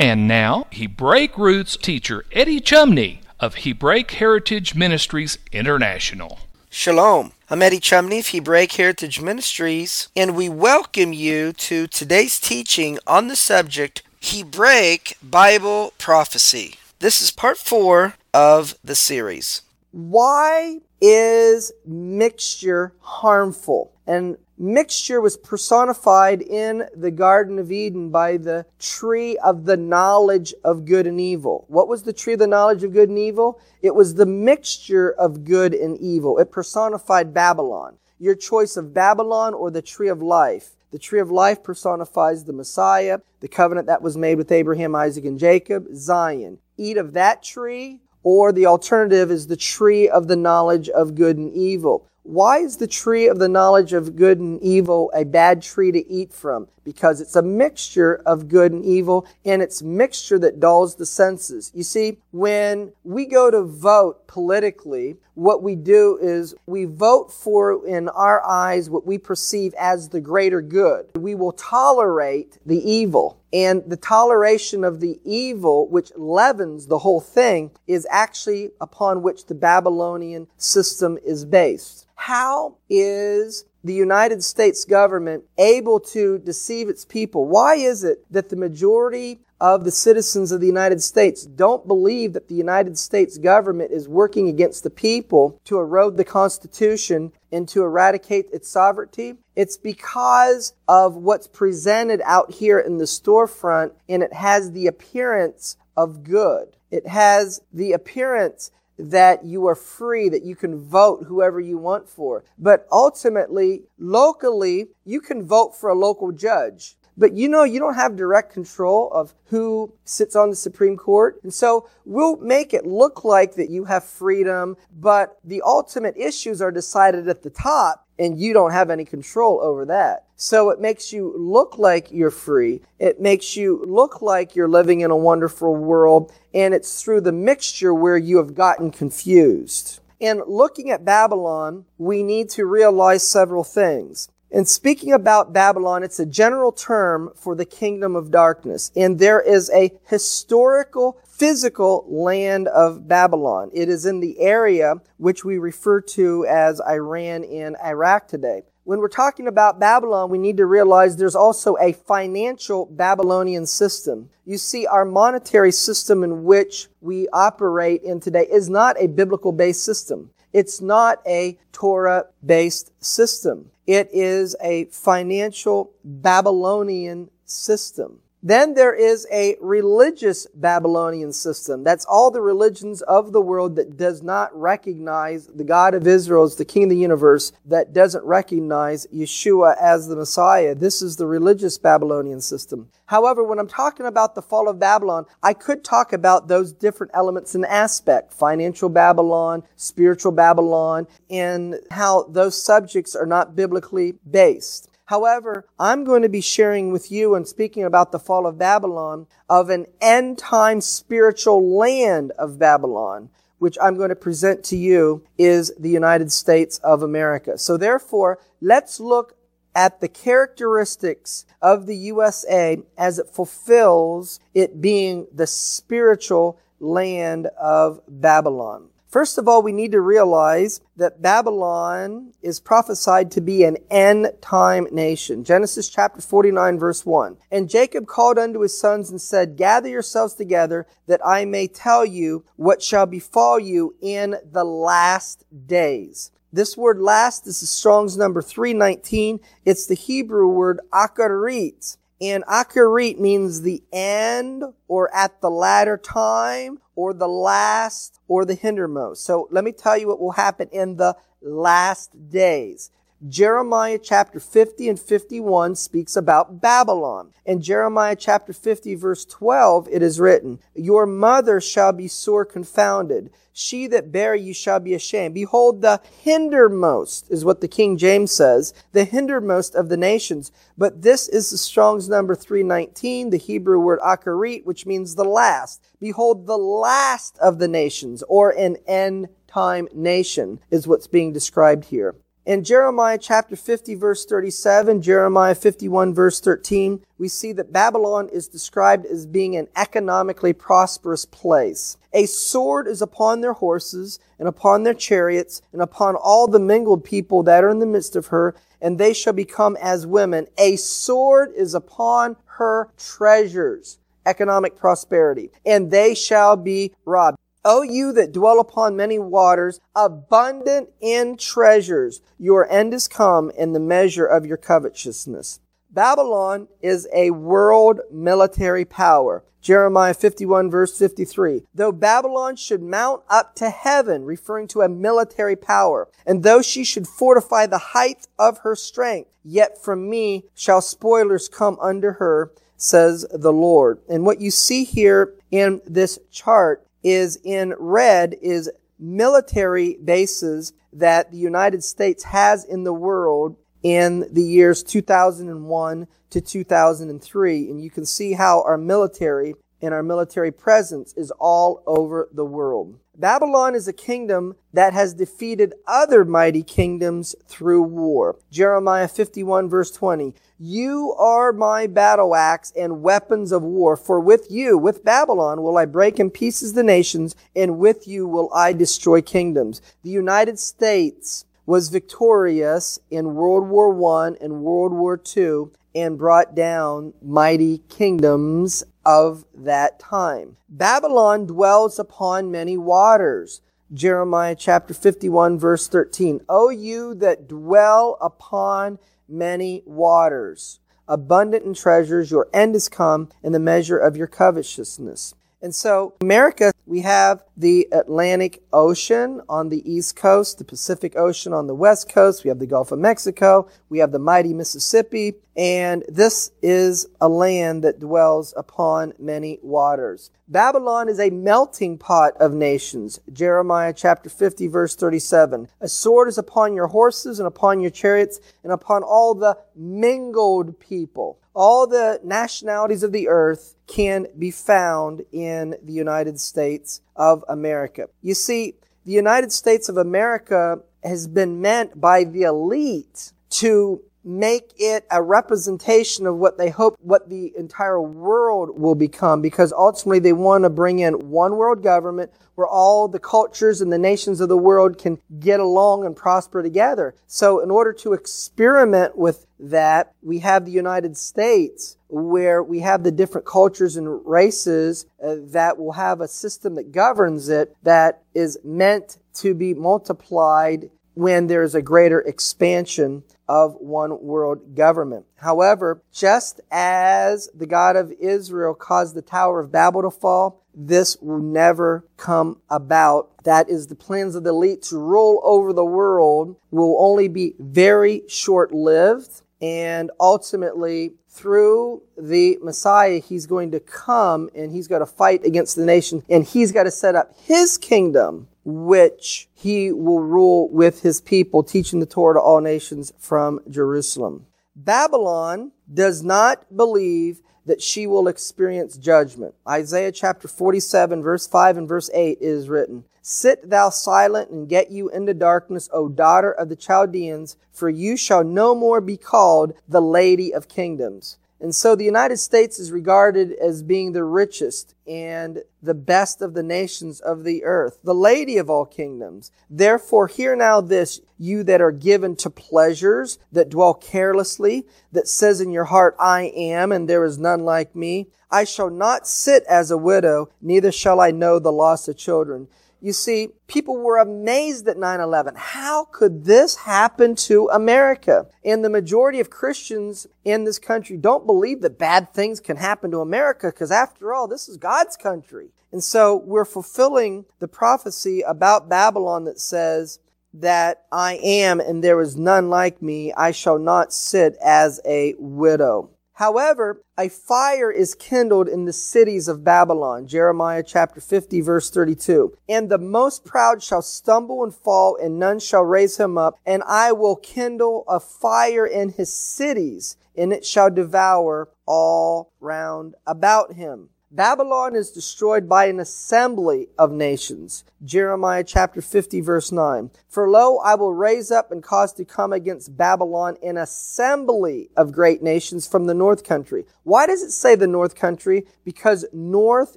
And now, Hebraic roots teacher Eddie Chumney of Hebraic Heritage Ministries International. Shalom. I'm Eddie Chumney of Hebraic Heritage Ministries, and we welcome you to today's teaching on the subject Hebraic Bible Prophecy. This is part four of the series. Why is mixture harmful? And mixture was personified in the Garden of Eden by the tree of the knowledge of good and evil. What was the tree of the knowledge of good and evil? It was the mixture of good and evil. It personified Babylon. Your choice of Babylon or the tree of life. The tree of life personifies the Messiah, the covenant that was made with Abraham, Isaac, and Jacob, Zion. Eat of that tree, or the alternative is the tree of the knowledge of good and evil. Why is the tree of the knowledge of good and evil a bad tree to eat from? Because it's a mixture of good and evil, and it's mixture that dulls the senses. You see, when we go to vote politically, what we do is we vote for, in our eyes, what we perceive as the greater good. We will tolerate the evil. And the toleration of the evil, which leavens the whole thing, is actually upon which the Babylonian system is based. How is the United States government able to deceive its people? Why is it that the majority of the citizens of the United States don't believe that the United States government is working against the people to erode the Constitution and to eradicate its sovereignty? It's because of what's presented out here in the storefront and it has the appearance of good. It has the appearance that you are free, that you can vote whoever you want for. But ultimately, locally, you can vote for a local judge. But you know, you don't have direct control of who sits on the Supreme Court. And so we'll make it look like that you have freedom, but the ultimate issues are decided at the top and you don't have any control over that. So it makes you look like you're free. It makes you look like you're living in a wonderful world. And it's through the mixture where you have gotten confused. And looking at Babylon, we need to realize several things. And speaking about Babylon, it's a general term for the kingdom of darkness. And there is a historical, physical land of Babylon. It is in the area which we refer to as Iran and Iraq today. When we're talking about Babylon, we need to realize there's also a financial Babylonian system. You see, our monetary system in which we operate in today is not a biblical based system. It's not a Torah based system. It is a financial Babylonian system. Then there is a religious Babylonian system. That's all the religions of the world that does not recognize the God of Israel as the King of the universe, that doesn't recognize Yeshua as the Messiah. This is the religious Babylonian system. However, when I'm talking about the fall of Babylon, I could talk about those different elements and aspect, financial Babylon, spiritual Babylon, and how those subjects are not biblically based. However, I'm going to be sharing with you and speaking about the fall of Babylon of an end time spiritual land of Babylon, which I'm going to present to you is the United States of America. So therefore, let's look at the characteristics of the USA as it fulfills it being the spiritual land of Babylon. First of all, we need to realize that Babylon is prophesied to be an end time nation. Genesis chapter 49 verse 1. And Jacob called unto his sons and said, Gather yourselves together that I may tell you what shall befall you in the last days. This word last is Strong's number 319. It's the Hebrew word akarit. And akarit means the end or at the latter time or the last or the hindermost. So let me tell you what will happen in the last days. Jeremiah chapter 50 and 51 speaks about Babylon. In Jeremiah chapter 50 verse 12, it is written, Your mother shall be sore confounded. She that bare you shall be ashamed. Behold, the hindermost is what the King James says, the hindermost of the nations. But this is the Strong's number 319, the Hebrew word akarit, which means the last. Behold, the last of the nations, or an end time nation, is what's being described here. In Jeremiah chapter 50 verse 37, Jeremiah 51 verse 13, we see that Babylon is described as being an economically prosperous place. A sword is upon their horses and upon their chariots and upon all the mingled people that are in the midst of her, and they shall become as women. A sword is upon her treasures, economic prosperity, and they shall be robbed. O you that dwell upon many waters, abundant in treasures, your end is come in the measure of your covetousness. Babylon is a world military power. Jeremiah 51 verse 53. Though Babylon should mount up to heaven, referring to a military power, and though she should fortify the height of her strength, yet from me shall spoilers come under her, says the Lord. And what you see here in this chart is in red is military bases that the United States has in the world in the years 2001 to 2003. And you can see how our military and our military presence is all over the world. Babylon is a kingdom that has defeated other mighty kingdoms through war. Jeremiah 51 verse 20. You are my battle axe and weapons of war, for with you, with Babylon, will I break in pieces the nations, and with you will I destroy kingdoms. The United States was victorious in World War I and World War II and brought down mighty kingdoms of that time. Babylon dwells upon many waters. Jeremiah chapter 51 verse 13. O you that dwell upon many waters. Abundant in treasures, your end is come in the measure of your covetousness. And so, America, we have the Atlantic Ocean on the east coast, the Pacific Ocean on the west coast, we have the Gulf of Mexico, we have the mighty Mississippi, and this is a land that dwells upon many waters. Babylon is a melting pot of nations. Jeremiah chapter 50 verse 37. A sword is upon your horses and upon your chariots and upon all the mingled people all the nationalities of the earth can be found in the United States of America. You see, the United States of America has been meant by the elite to make it a representation of what they hope what the entire world will become because ultimately they want to bring in one world government where all the cultures and the nations of the world can get along and prosper together. So in order to experiment with that, we have the United States where we have the different cultures and races uh, that will have a system that governs it that is meant to be multiplied when there's a greater expansion of one world government. However, just as the God of Israel caused the Tower of Babel to fall, this will never come about. That is the plans of the elite to rule over the world will only be very short lived and ultimately through the Messiah, he's going to come and he's got to fight against the nation and he's got to set up his kingdom which he will rule with his people, teaching the Torah to all nations from Jerusalem. Babylon does not believe that she will experience judgment. Isaiah chapter 47 verse 5 and verse 8 is written, Sit thou silent and get you into darkness, O daughter of the Chaldeans, for you shall no more be called the lady of kingdoms. And so the United States is regarded as being the richest and the best of the nations of the earth, the lady of all kingdoms. Therefore, hear now this, you that are given to pleasures, that dwell carelessly, that says in your heart, I am, and there is none like me. I shall not sit as a widow, neither shall I know the loss of children. You see, people were amazed at 9-11. How could this happen to America? And the majority of Christians in this country don't believe that bad things can happen to America because after all, this is God's country. And so we're fulfilling the prophecy about Babylon that says that I am and there is none like me. I shall not sit as a widow. However, a fire is kindled in the cities of Babylon. Jeremiah chapter 50 verse 32. And the most proud shall stumble and fall and none shall raise him up. And I will kindle a fire in his cities and it shall devour all round about him. Babylon is destroyed by an assembly of nations. Jeremiah chapter 50 verse 9. For lo, I will raise up and cause to come against Babylon an assembly of great nations from the north country. Why does it say the north country? Because north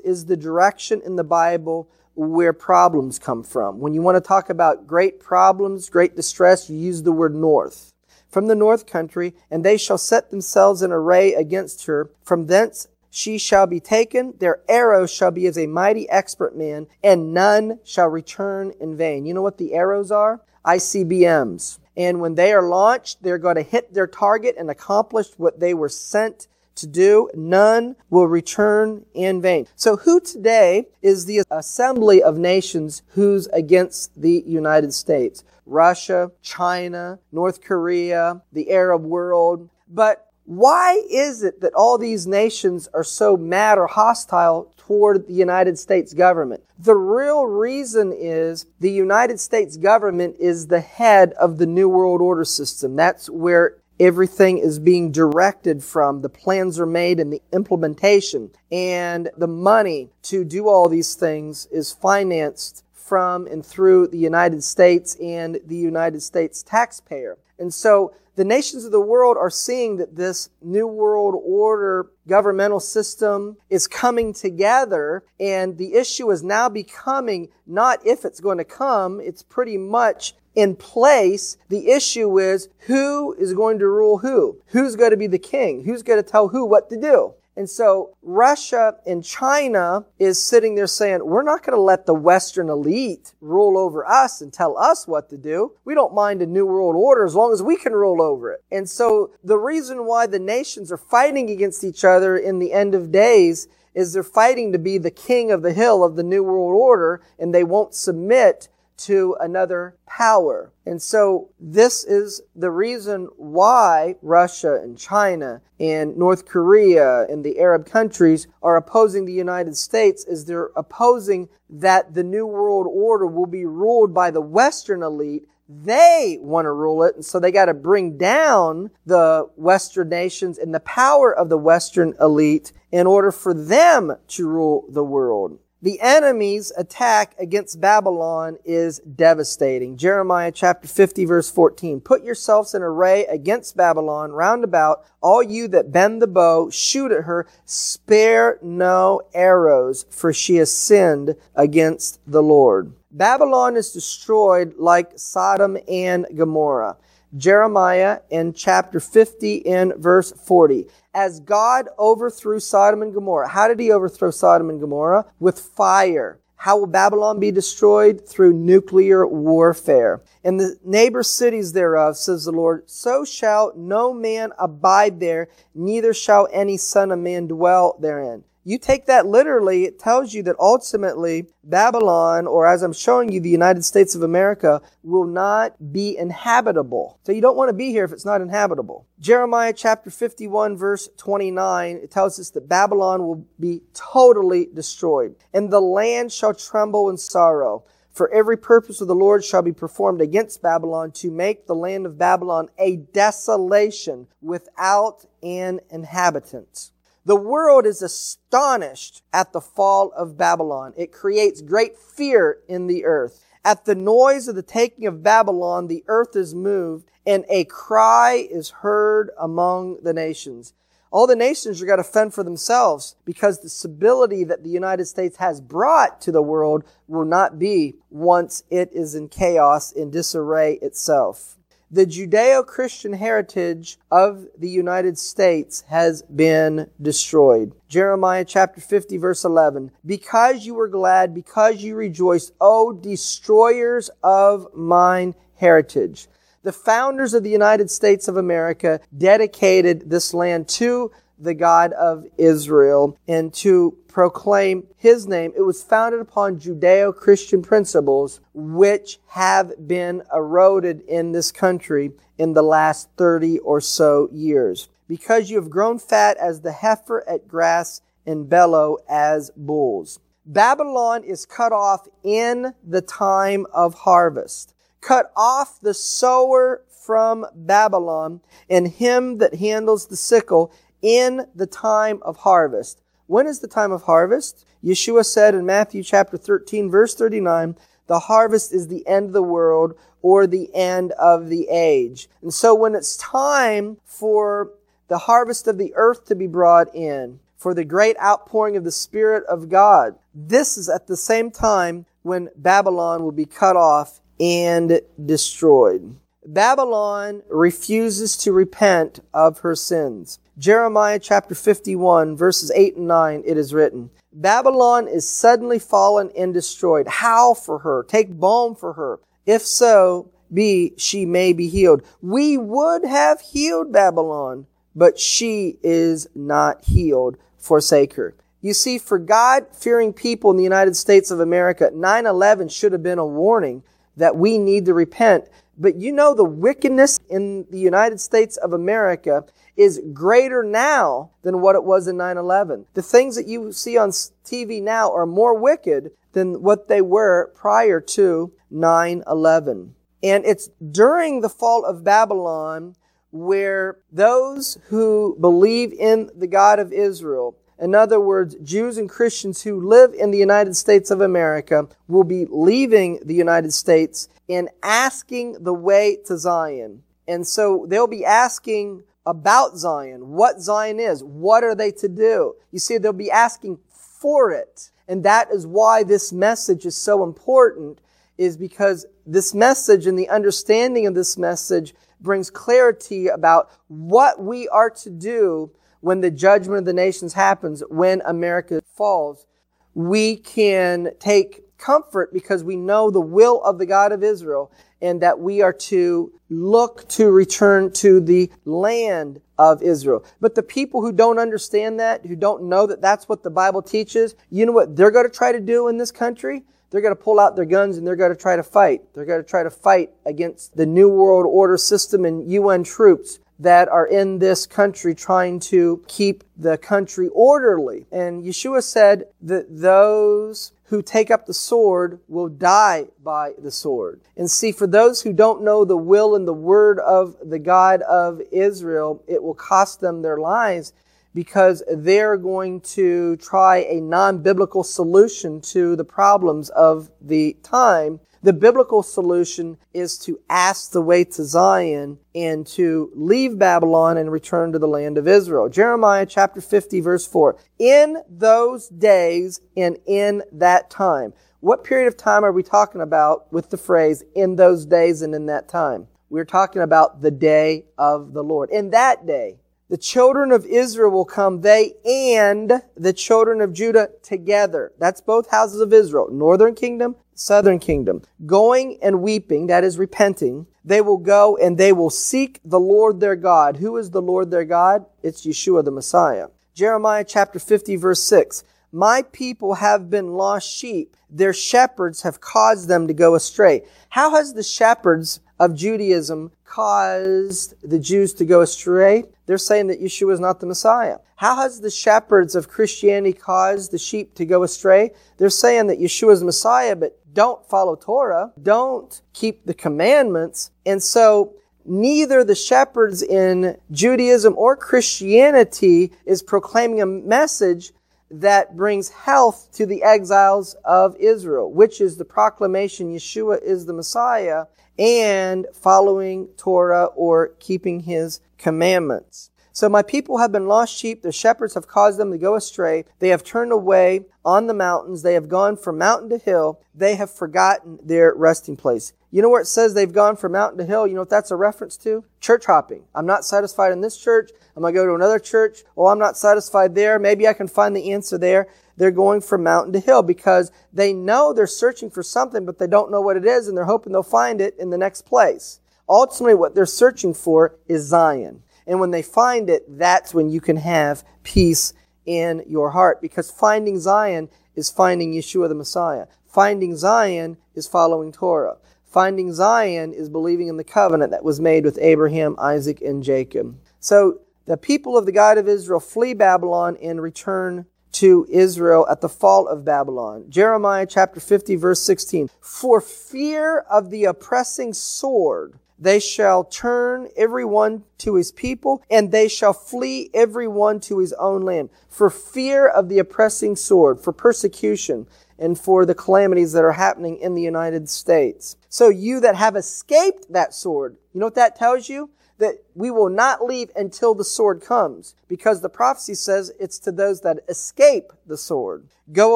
is the direction in the Bible where problems come from. When you want to talk about great problems, great distress, you use the word north from the north country, and they shall set themselves in array against her. From thence she shall be taken, their arrows shall be as a mighty expert man, and none shall return in vain. You know what the arrows are? ICBMs. And when they are launched, they're going to hit their target and accomplish what they were sent to do. None will return in vain. So who today is the assembly of nations who's against the United States? Russia, China, North Korea, the Arab world. But why is it that all these nations are so mad or hostile toward the United States government? The real reason is the United States government is the head of the New World Order system. That's where everything is being directed from. The plans are made and the implementation. And the money to do all these things is financed from and through the United States and the United States taxpayer. And so the nations of the world are seeing that this new world order governmental system is coming together and the issue is now becoming not if it's going to come, it's pretty much in place. The issue is who is going to rule who? Who's going to be the king? Who's going to tell who what to do? And so Russia and China is sitting there saying, we're not going to let the Western elite rule over us and tell us what to do. We don't mind a new world order as long as we can rule over it. And so the reason why the nations are fighting against each other in the end of days is they're fighting to be the king of the hill of the new world order and they won't submit to another power. And so this is the reason why Russia and China and North Korea and the Arab countries are opposing the United States is they're opposing that the New World Order will be ruled by the Western elite they want to rule it, and so they got to bring down the Western nations and the power of the Western elite in order for them to rule the world. The enemy's attack against Babylon is devastating. Jeremiah chapter 50 verse 14. Put yourselves in array against Babylon round about, all you that bend the bow, shoot at her, spare no arrows, for she has sinned against the Lord. Babylon is destroyed like Sodom and Gomorrah. Jeremiah in chapter 50 in verse 40 as God overthrew Sodom and Gomorrah. How did he overthrow Sodom and Gomorrah? With fire. How will Babylon be destroyed? Through nuclear warfare. And the neighbor cities thereof, says the Lord, so shall no man abide there, neither shall any son of man dwell therein you take that literally, it tells you that ultimately Babylon, or as I'm showing you, the United States of America, will not be inhabitable. So you don't want to be here if it's not inhabitable. Jeremiah chapter 51 verse 29, it tells us that Babylon will be totally destroyed, and the land shall tremble in sorrow. For every purpose of the Lord shall be performed against Babylon to make the land of Babylon a desolation without an inhabitant. The world is astonished at the fall of Babylon. It creates great fear in the earth. At the noise of the taking of Babylon, the earth is moved and a cry is heard among the nations. All the nations are going to fend for themselves because the stability that the United States has brought to the world will not be once it is in chaos, in disarray itself. The Judeo Christian heritage of the United States has been destroyed. Jeremiah chapter 50, verse 11. Because you were glad, because you rejoiced, O destroyers of mine heritage. The founders of the United States of America dedicated this land to the God of Israel and to proclaim his name. It was founded upon Judeo Christian principles, which have been eroded in this country in the last 30 or so years. Because you have grown fat as the heifer at grass and bellow as bulls. Babylon is cut off in the time of harvest cut off the sower from Babylon and him that handles the sickle in the time of harvest. When is the time of harvest? Yeshua said in Matthew chapter 13 verse 39, the harvest is the end of the world or the end of the age. And so when it's time for the harvest of the earth to be brought in, for the great outpouring of the Spirit of God, this is at the same time when Babylon will be cut off and destroyed. Babylon refuses to repent of her sins. Jeremiah chapter 51 verses 8 and 9 it is written, Babylon is suddenly fallen and destroyed. Howl for her. Take balm for her. If so, be she may be healed. We would have healed Babylon, but she is not healed. Forsake her. You see, for God fearing people in the United States of America, 9-11 should have been a warning that we need to repent. But you know, the wickedness in the United States of America is greater now than what it was in 9 11. The things that you see on TV now are more wicked than what they were prior to 9 11. And it's during the fall of Babylon where those who believe in the God of Israel in other words, Jews and Christians who live in the United States of America will be leaving the United States and asking the way to Zion. And so they'll be asking about Zion, what Zion is, what are they to do? You see, they'll be asking for it. And that is why this message is so important, is because this message and the understanding of this message brings clarity about what we are to do when the judgment of the nations happens, when America falls, we can take comfort because we know the will of the God of Israel and that we are to look to return to the land of Israel. But the people who don't understand that, who don't know that that's what the Bible teaches, you know what they're going to try to do in this country? They're going to pull out their guns and they're going to try to fight. They're going to try to fight against the New World Order system and UN troops that are in this country trying to keep the country orderly. And Yeshua said that those who take up the sword will die by the sword. And see, for those who don't know the will and the word of the God of Israel, it will cost them their lives because they're going to try a non-biblical solution to the problems of the time the biblical solution is to ask the way to Zion and to leave Babylon and return to the land of Israel. Jeremiah chapter 50 verse 4. In those days and in that time. What period of time are we talking about with the phrase in those days and in that time? We're talking about the day of the Lord. In that day, the children of Israel will come, they and the children of Judah together. That's both houses of Israel, northern kingdom, southern kingdom, going and weeping, that is repenting, they will go and they will seek the Lord their God. Who is the Lord their God? It's Yeshua the Messiah. Jeremiah chapter 50 verse 6. My people have been lost sheep. Their shepherds have caused them to go astray. How has the shepherds of Judaism caused the Jews to go astray? They're saying that Yeshua is not the Messiah. How has the shepherds of Christianity caused the sheep to go astray? They're saying that Yeshua is the Messiah, but don't follow Torah, don't keep the commandments. And so neither the shepherds in Judaism or Christianity is proclaiming a message that brings health to the exiles of Israel, which is the proclamation Yeshua is the Messiah and following Torah or keeping his commandments. So my people have been lost sheep. The shepherds have caused them to go astray. They have turned away on the mountains. They have gone from mountain to hill. They have forgotten their resting place. You know where it says they've gone from mountain to hill? You know what that's a reference to? Church hopping. I'm not satisfied in this church. I'm going to go to another church. Oh, I'm not satisfied there. Maybe I can find the answer there. They're going from mountain to hill because they know they're searching for something, but they don't know what it is and they're hoping they'll find it in the next place. Ultimately, what they're searching for is Zion. And when they find it, that's when you can have peace in your heart because finding Zion is finding Yeshua the Messiah. Finding Zion is following Torah. Finding Zion is believing in the covenant that was made with Abraham, Isaac, and Jacob. So the people of the God of Israel flee Babylon and return to Israel at the fall of Babylon. Jeremiah chapter 50 verse 16. For fear of the oppressing sword, they shall turn every one to his people, and they shall flee every one to his own land. For fear of the oppressing sword, for persecution, and for the calamities that are happening in the United States. So you that have escaped that sword, you know what that tells you? That we will not leave until the sword comes, because the prophecy says it's to those that escape the sword. Go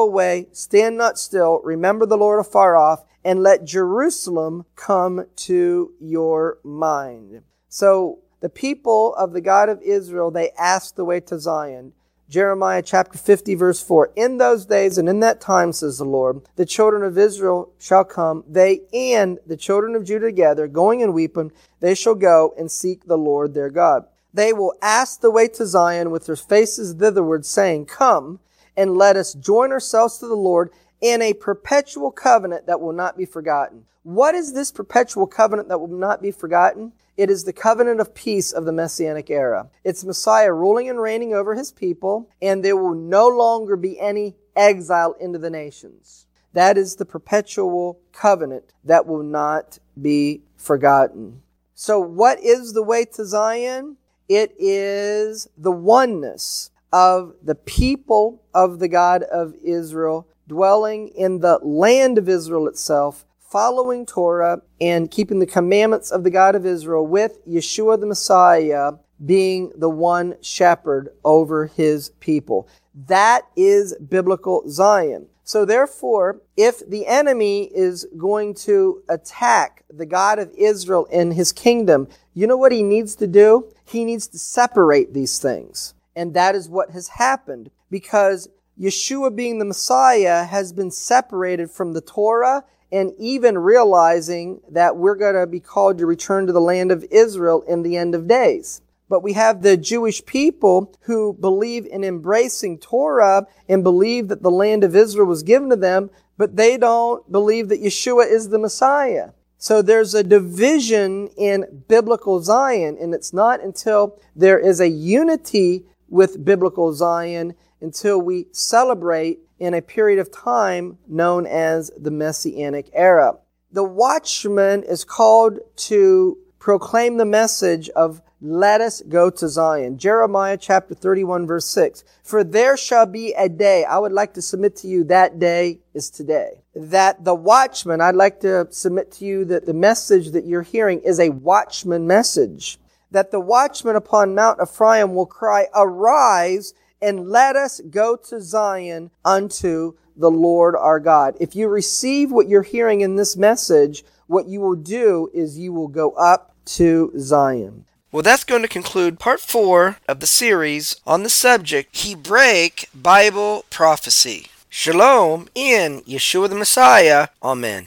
away, stand not still, remember the Lord afar off, and let Jerusalem come to your mind. So the people of the God of Israel, they asked the way to Zion. Jeremiah chapter 50 verse 4. In those days and in that time, says the Lord, the children of Israel shall come, they and the children of Judah together, going and weeping, they shall go and seek the Lord their God. They will ask the way to Zion with their faces thitherward, saying, Come and let us join ourselves to the Lord in a perpetual covenant that will not be forgotten. What is this perpetual covenant that will not be forgotten? It is the covenant of peace of the Messianic era. It's Messiah ruling and reigning over his people, and there will no longer be any exile into the nations. That is the perpetual covenant that will not be forgotten. So what is the way to Zion? It is the oneness of the people of the God of Israel dwelling in the land of Israel itself following Torah and keeping the commandments of the God of Israel with Yeshua the Messiah being the one shepherd over his people. That is biblical Zion. So therefore, if the enemy is going to attack the God of Israel in his kingdom, you know what he needs to do? He needs to separate these things. And that is what has happened because Yeshua being the Messiah has been separated from the Torah and even realizing that we're going to be called to return to the land of Israel in the end of days. But we have the Jewish people who believe in embracing Torah and believe that the land of Israel was given to them, but they don't believe that Yeshua is the Messiah. So there's a division in biblical Zion, and it's not until there is a unity with biblical Zion until we celebrate in a period of time known as the Messianic era. The watchman is called to proclaim the message of let us go to Zion. Jeremiah chapter 31 verse 6. For there shall be a day, I would like to submit to you that day is today. That the watchman, I'd like to submit to you that the message that you're hearing is a watchman message. That the watchman upon Mount Ephraim will cry, arise and let us go to Zion unto the Lord our God. If you receive what you're hearing in this message, what you will do is you will go up to Zion. Well, that's going to conclude part four of the series on the subject Hebraic Bible Prophecy. Shalom in Yeshua the Messiah. Amen.